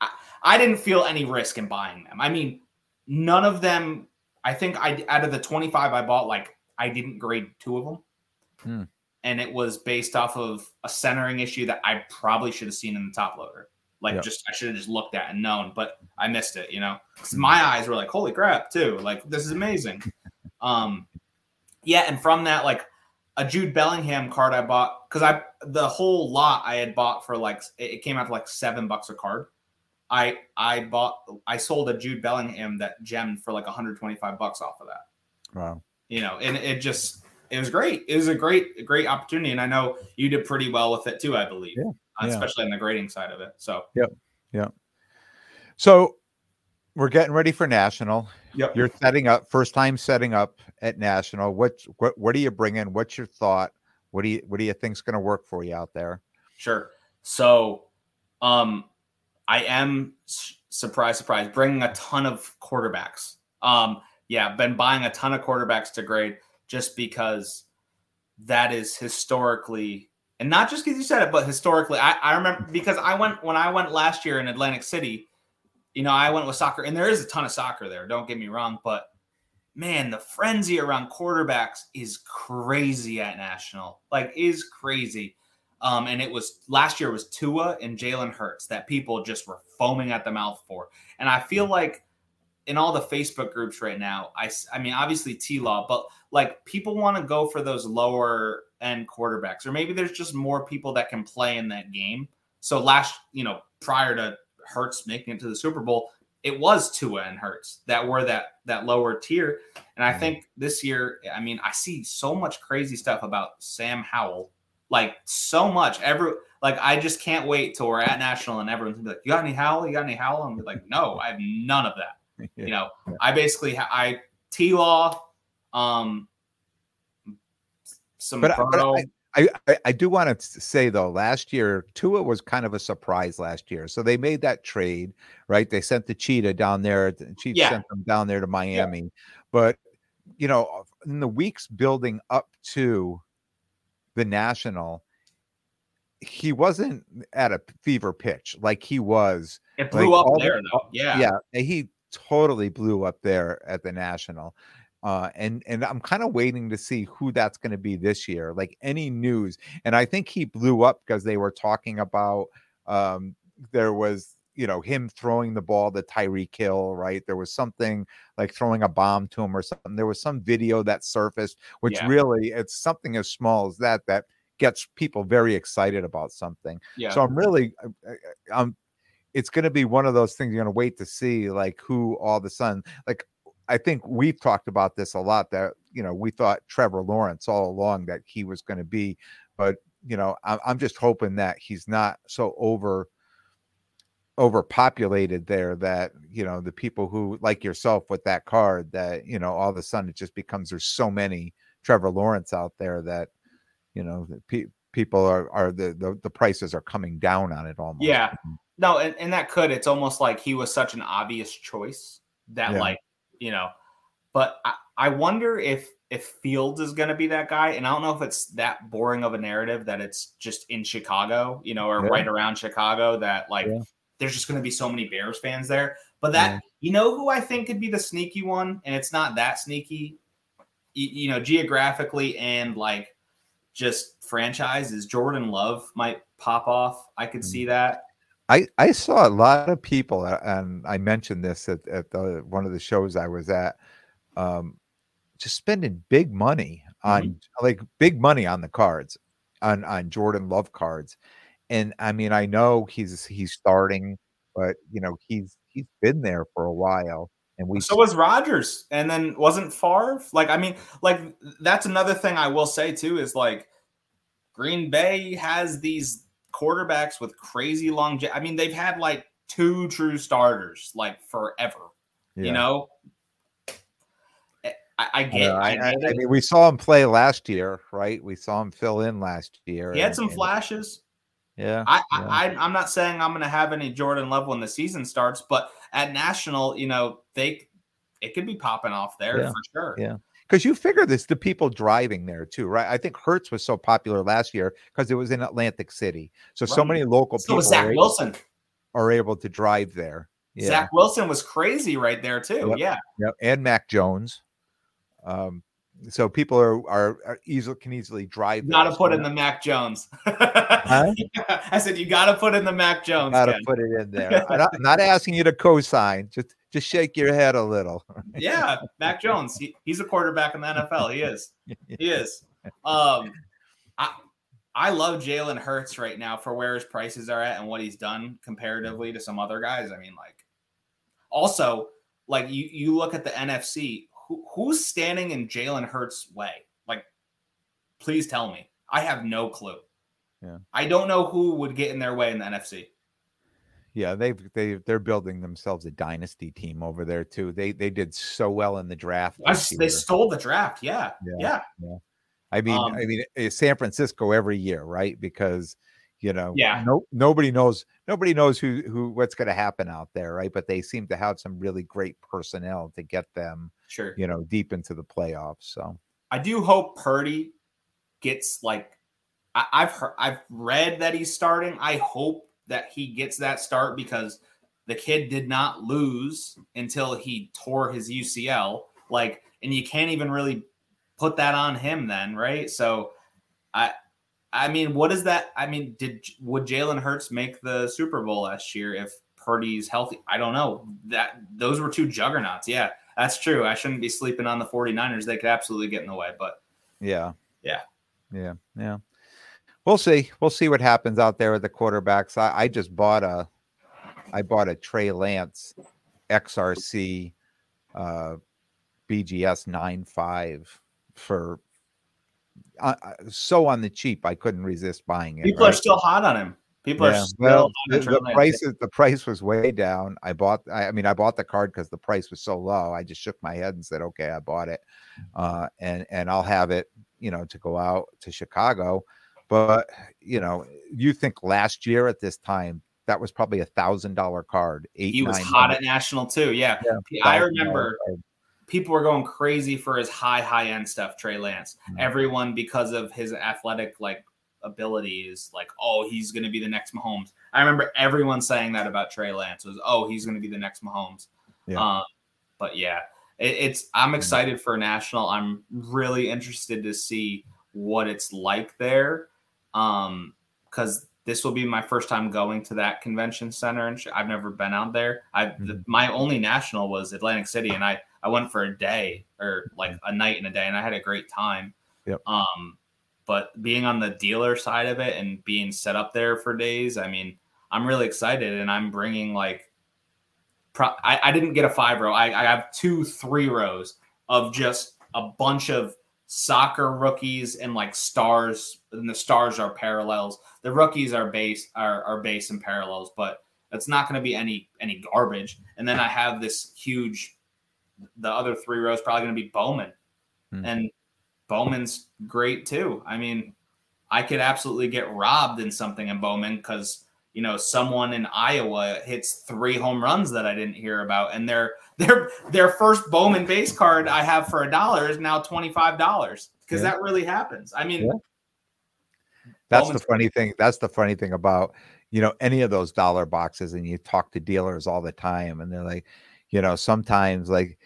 I, I didn't feel any risk in buying them i mean none of them i think i out of the 25 i bought like i I didn't grade two of them. Hmm. And it was based off of a centering issue that I probably should have seen in the top loader. Like just I should have just looked at and known, but I missed it, you know. 'Cause Hmm. my eyes were like, holy crap, too. Like this is amazing. um yeah, and from that, like a Jude Bellingham card I bought because I the whole lot I had bought for like it it came out to like seven bucks a card. I I bought I sold a Jude Bellingham that gemmed for like 125 bucks off of that. Wow. You know, and it just it was great. It was a great great opportunity, and I know you did pretty well with it too. I believe, Yeah, uh, yeah. especially on the grading side of it. So yeah. Yeah. So we're getting ready for national. yep. You're setting up first time setting up at national. What what what are you bringing? What's your thought? What do you what do you think's going to work for you out there? Sure. So, um, I am s- surprise, surprise, bringing a ton of quarterbacks. Um, yeah, been buying a ton of quarterbacks to grade just because that is historically, and not just because you said it, but historically, I, I remember because I went when I went last year in Atlantic City. You know, I went with soccer, and there is a ton of soccer there. Don't get me wrong, but man, the frenzy around quarterbacks is crazy at national. Like, is crazy. Um, and it was last year was Tua and Jalen Hurts that people just were foaming at the mouth for. And I feel like in all the Facebook groups right now, I, I mean, obviously T Law, but like people want to go for those lower end quarterbacks, or maybe there's just more people that can play in that game. So last, you know, prior to Hurts making it to the Super Bowl, it was Tua and Hurts that were that that lower tier. And I Mhm. think this year, I mean, I see so much crazy stuff about Sam Howell like so much. Every like I just can't wait till we're at national and everyone's gonna be like, "You got any Howell? You got any Howell?" And be like, "No, I have none of that." You know, Yeah. I basically ha- I T Law, um, some But, I- but I, I, I, do want to say though, last year Tua was kind of a surprise last year. So they made that trade, right? They sent the cheetah down there. The Chiefs Yeah. sent them down there to Miami. But you know, in the weeks building up to the national, he wasn't at a fever pitch like he was it blew like, up all the- there though. Yeah. yeah, he totally blew up there at the national. Uh, and and I'm kind of waiting to see who that's going to be this year. Like any news, and I think he blew up because they were talking about um, there was you know him throwing the ball to Tyreek Hill, right? There was something like throwing a bomb to him or something. There was some video that surfaced, which Yeah. really it's something as small as that that gets people very excited about something. Yeah. So I'm really, uh, I'm. It's going to be one of those things you're going to wait to see, like who all of a sudden, like I think we've talked about this a lot. That you know we thought Trevor Lawrence all along that he was going to be, but you know I'm, I'm just hoping that he's not so over overpopulated there that you know the people who like yourself with that card that you know all of a sudden it just becomes there's so many Trevor Lawrence out there that you know the pe- people are are the, the the prices are coming down on it almost Yeah. Mm-hmm. No, and, and that could. It's almost like he was such an obvious choice that, Yeah. like, you know, but I, I wonder if if Fields is going to be that guy. And I don't know if it's that boring of a narrative that it's just in Chicago, you know, or Yeah. right around Chicago that, like, Yeah. there's just going to be so many Bears fans there. But that, Yeah. you know, who I think could be the sneaky one, and it's not that sneaky, you, you know, geographically and like just franchise is Jordan Love might pop off. I could Mm. see that. I, I saw a lot of people, uh, and I mentioned this at, at the, one of the shows I was at, um, just spending big money on like big money on the cards, on on Jordan Love cards, and I mean I know he's he's starting, but you know he's he's been there for a while, and we So was Rodgers, and then wasn't Favre. Like, I mean, like that's another thing I will say too is like Green Bay has these quarterbacks with crazy long. I mean, they've had like two true starters like forever. yeah. You know, I, I I, get. I, I, I, get I it. mean, we saw him play last year, right? We saw him fill in last year. he had some and- flashes. Yeah, I, yeah. I, I'm not saying I'm going to have any Jordan Love when the season starts, but at national, you know, they it could be popping off there Yeah. for sure. Yeah. Because you figure this the people driving there too, right? I think Hurts was so popular last year because it was in Atlantic City, so so many local So people Zach are, able, Wilson. are able to drive there. Yeah, Zach Wilson was crazy right there too. Yep. Yeah. yeah, and Mac Jones. Um, so people are are, are easily can easily drive. Got to put in the Mac Jones. I said you got to put in the Mac Jones. Got to put it in there. I'm not, I'm not asking you to co-sign. Just just shake your head a little. yeah, Mac Jones. He, he's a quarterback in the NFL. He is. He is. Um, I I love Jalen Hurts right now for where his prices are at and what he's done comparatively to some other guys. I mean, like, also, like you you look at the NFC. Who, who's standing in Jalen Hurts' way? Like, please tell me. I have no clue. Yeah. I don't know who would get in their way in the NFC. Yeah, they've they they're building themselves a dynasty team over there too. They they did so well in the draft. They stole the draft. Yeah. Yeah. Yeah. I mean, Um, I mean, San Francisco every year, right? Because you know, Yeah. no, nobody knows, nobody knows who who what's going to happen out there, right? But they seem to have some really great personnel to get them, Sure. you know, deep into the playoffs. So I do hope Purdy gets like I, I've heard, I've read that he's starting. I hope that he gets that start because the kid did not lose until he tore his UCL. Like, and you can't even really put that on him then, right? So, I. I mean, what is that? I mean, did would Jalen Hurts make the Super Bowl last year if Purdy's healthy? I don't know. That those were two juggernauts. Yeah, that's true. I shouldn't be sleeping on the 49ers. They could absolutely get in the way, but yeah, Yeah. yeah, yeah. We'll see. We'll see what happens out there with the quarterbacks. I, I just bought a, I bought a Trey Lance, XRC, uh, BGS nine five for uh, so on the cheap. I couldn't resist buying it. people are still hot on him. People are still well, hot the, the price is, the price was way down. I bought. I, I mean, I bought the card because the price was so low. I just shook my head and said, "Okay, I bought it," uh, and and I'll have it, you know, to go out to Chicago. But you know, you think last year at this time that was probably a thousand dollar card. Eight. He was hot at national too. Yeah, Yeah, I $1,000 remember card. People were going crazy for his high high end stuff. Trey Lance, Mhm. everyone because of his athletic like abilities like, oh, he's going to be the next Mahomes. I remember everyone saying that about Trey Lance was, oh, he's going to be the next Mahomes. Yeah. Um, but yeah, it, it's I'm excited for national. I'm really interested to see what it's like there, um, because this will be my first time going to that convention center, and sh- I've never been out there. I the, Mhm. my only national was Atlantic City, and I I went for a day or like a night and a day, and I had a great time. Yep. Um, but being on the dealer side of it and being set up there for days, I mean, I'm really excited, and I'm bringing like. Pro- I, I didn't get a five row. I, I have two three rows of just a bunch of soccer rookies and like stars, and the stars are parallels. The rookies are base are, are base and parallels, but it's not going to be any any garbage. And then I have this huge. The other three rows probably going to be Bowman, Hmm. and Bowman's great too. I mean, I could absolutely get robbed in something in Bowman because you know someone in Iowa hits three home runs that I didn't hear about, and their their their first Bowman base card I have for a dollar is now twenty five dollars because Yeah. that really happens. I mean, Yeah. That's Bowman's the funny thing. That's the funny thing about you know any of those dollar boxes, and you talk to dealers all the time, and they're like, you know, sometimes like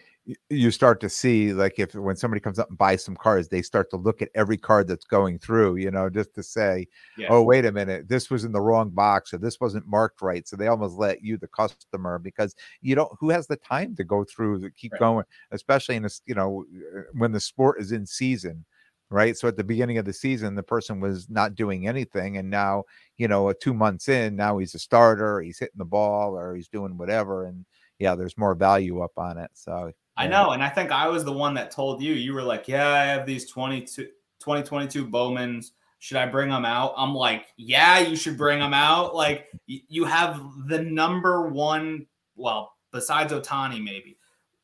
you start to see like if when somebody comes up and buys some cards, they start to look at every card that's going through, you know, just to say, Yeah. oh wait a minute, this was in the wrong box or this wasn't marked right. So they almost let you, the customer, because you don't who has the time to go through to keep Right. going, especially in this, you know, uh, when the sport is in season right? So at the beginning of the season, the person was not doing anything, and now you know, two months in, now he's a starter, he's hitting the ball, or he's doing whatever, and yeah, there's more value up on it. So I know, and I think I was the one that told you. You were like, "Yeah, I have these 22, 2022 Bowmans. Should I bring them out?" I'm like, "Yeah, you should bring them out. Like, you have the number one, well, besides Ohtani, maybe,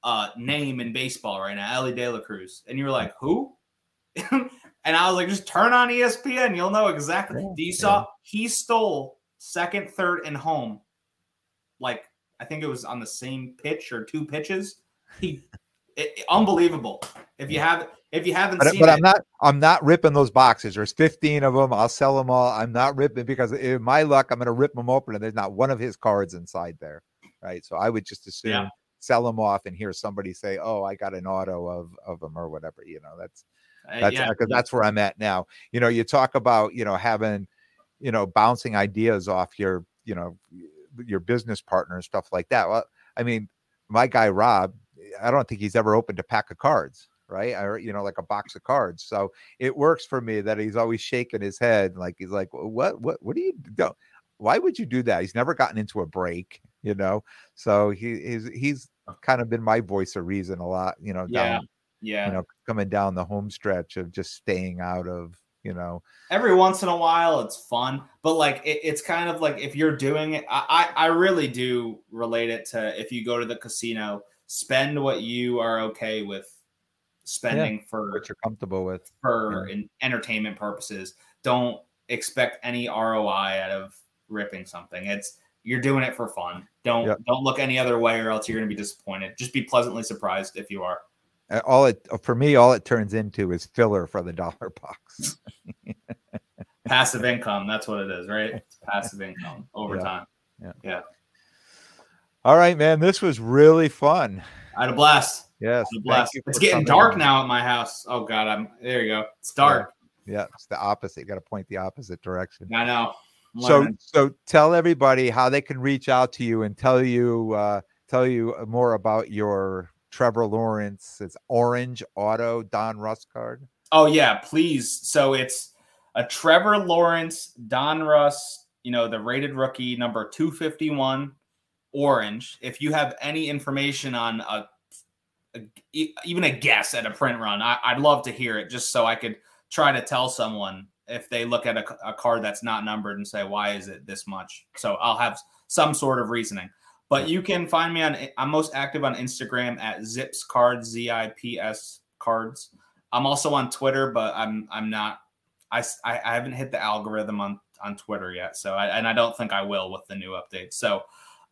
uh, name in baseball right now, Elly De La Cruz." And you were like, "Who?" and I was like, "Just turn on ESPN. You'll know exactly." Yeah, Do you saw he stole second, third, and home? Like, I think it was on the same pitch or two pitches. He it, it- unbelievable. If you have if you haven't But, seen but it, I'm not. I'm not ripping those boxes. There's 15 of them. I'll sell them all. I'm not ripping because in my luck, I'm going to rip them open, and there's not one of his cards inside there. Right. So I would just assume Yeah. sell them off and hear somebody say, "Oh, I got an auto of of them" or whatever. You know, that's Uh, that's yeah, because that's where I'm at now. You know, you talk about you know having you know bouncing ideas off your you know your business partner and stuff like that. Well, I mean, my guy Rob, I don't think he's ever opened a pack of cards, right? Or you know, like a box of cards. So it works for me that he's always shaking his head, like he's like, "What? What? What do you do? Why would you do that?" He's never gotten into a break, you know. So he he's he's kind of been my voice of reason a lot, you know. yeah, Down, yeah. you know, coming down the home stretch of just staying out of, you know, every once in a while it's fun but like it, it's kind of like if you're doing it I I really do relate it to if you go to the casino spend what you are okay with spending for what you're comfortable with. for in entertainment purposes don't expect any roi out of ripping something it's you're doing it for fun don't Yep. don't look any other way or else you're going to be disappointed just be pleasantly surprised if you are All it for me, all it turns into is filler for the dollar box. passive income that's what it is right it's passive income over time. Yeah. time All right, man. This was really fun. i had a blast Yes. It's a blast. It's getting dark on. now at my house. Oh god, I'm there. You go. It's dark. Yeah, it's the opposite. You got to point the opposite direction. I know. So, so tell everybody how they can reach out to you and tell you uh, tell you more about your Trevor Lawrence. It's Orange Auto Donruss card. oh yeah, please. So it's a Trevor Lawrence, Donruss. You know the rated rookie number two fifty one, orange. If you have any information on a even a guess at a print run, I, I'd love to hear it, just so I could try to tell someone if they look at a, a card that's not numbered and say why is it this much. So I'll have some sort of reasoning. But you can find me on. I'm most active on Instagram at Zips Cards, Z I P S Cards. I'm also on Twitter, but I'm I'm not. I, I haven't hit the algorithm on on Twitter yet, so I, and I don't think I will with the new update. So,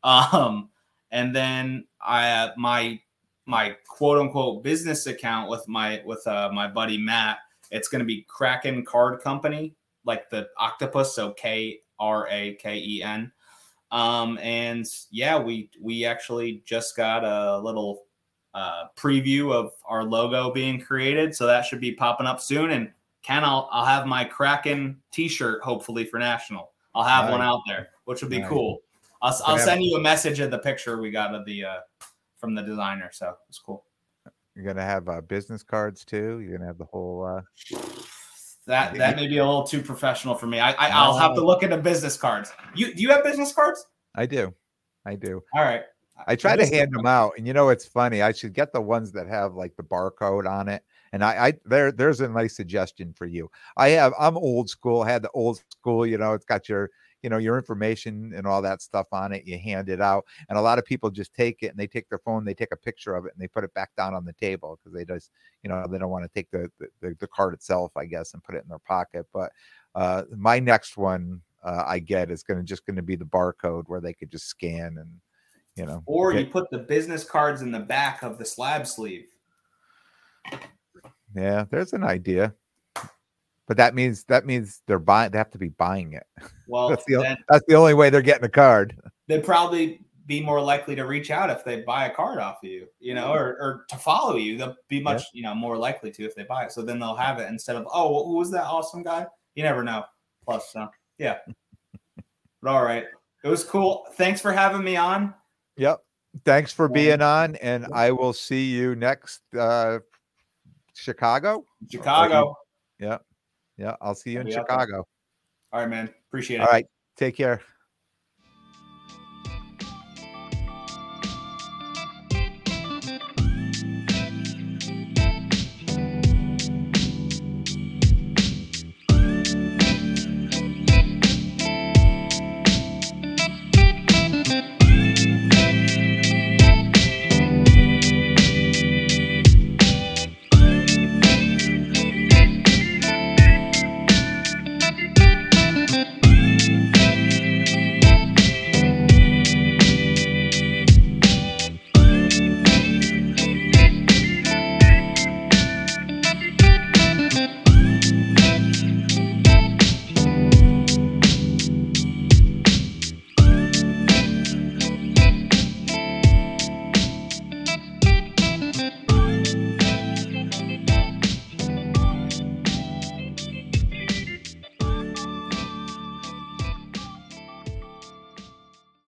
um, and then I uh, my my quote unquote business account with my with uh, my buddy Matt. It's going to be Kraken Card Company, like the octopus, so K R A K E N. Um, and yeah, we we actually just got a little uh, preview of our logo being created, so that should be popping up soon. And Ken, I'll I'll have my Kraken T-shirt hopefully for national. I'll have one out there, which would be Nice. cool. I'll, I'll send you a message of the picture we got of the uh, from the designer. So it's cool. You're gonna have uh, business cards too. You're gonna have the whole. Uh, That that may be a little too professional for me. I, I I'll have to look into business cards. You do you have business cards? I do, I do. All right. I try to hand them out, and you know it's funny. I should get the ones that have like the barcode on it. And I, I there, there's a nice suggestion for you. I have, I'm old school. I had the old school. You know, it's got your, you know, your information and all that stuff on it. You hand it out, and a lot of people just take it and they take their phone, they take a picture of it, and they put it back down on the table because they just, you know, they don't want to take the, the the card itself, I guess, and put it in their pocket. But uh, my next one uh, I get is going to just going to be the barcode where they could just scan and, you know, Or you put the business cards in the back of the slab sleeve. Yeah, there's an idea. But that means that means they're buying they have to be buying it. Well, That's the, then that's the only way they're getting a card. they'd probably be more likely to reach out if they buy a card off of you, you know, or, or to follow you. They'll be much, you know, more likely to if they buy it. So then they'll have it instead of, oh, well, who was that awesome guy? You never know. Plus, so yeah. but all right. It was cool. Thanks for having me on. Yep. Thanks for being on and I will see you next uh Chicago. Chicago. Yeah. Yeah, I'll see you I'll in. Chicago. All right, man. Appreciate it. All right. Take care.